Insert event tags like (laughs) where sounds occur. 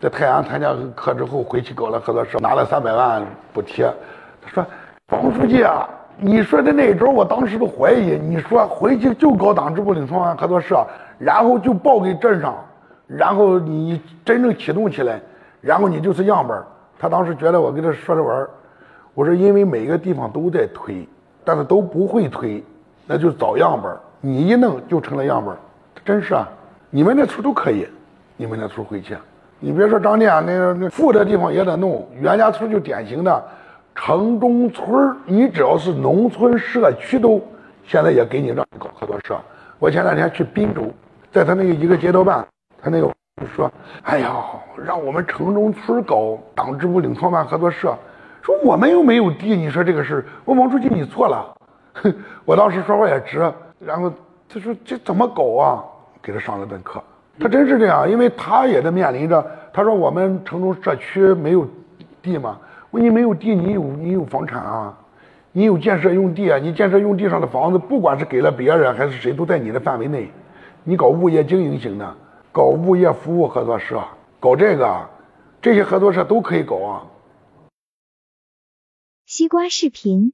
在泰安参加课之后回去搞了合作社，拿了三百万补贴。他说：“王书记啊，你说的那一招，我当时都怀疑。你说回去就搞党支部领创办合作社，然后就报给镇上，然后你真正启动起来，然后你就是样本。”他当时觉得我跟他说着玩儿我说因为每个地方都在推，但是都不会推，那就找样本。你一弄就成了样本，真是啊！你们那村都可以，你们那村回去。你别说张店，那个那富的地方也得弄。袁家村就典型的城中村你只要是农村社区都现在也给你让你搞合作社。我前两天去滨州，在他那个一个街道办，他那个说：“哎呀，让我们城中村搞党支部领创办合作社，说我们又没有地，你说这个事我王书记你错了。哼 (laughs) 我当时说话也直。然后他说这怎么搞啊？给他上了顿课。他真是这样，因为他也在面临着。他说我们城中社区没有地嘛，我你没有地，你有你有房产啊，你有建设用地啊，你建设用地上的房子，不管是给了别人还是谁，都在你的范围内。你搞物业经营型的，搞物业服务合作社，搞这个，这些合作社都可以搞啊。西瓜视频。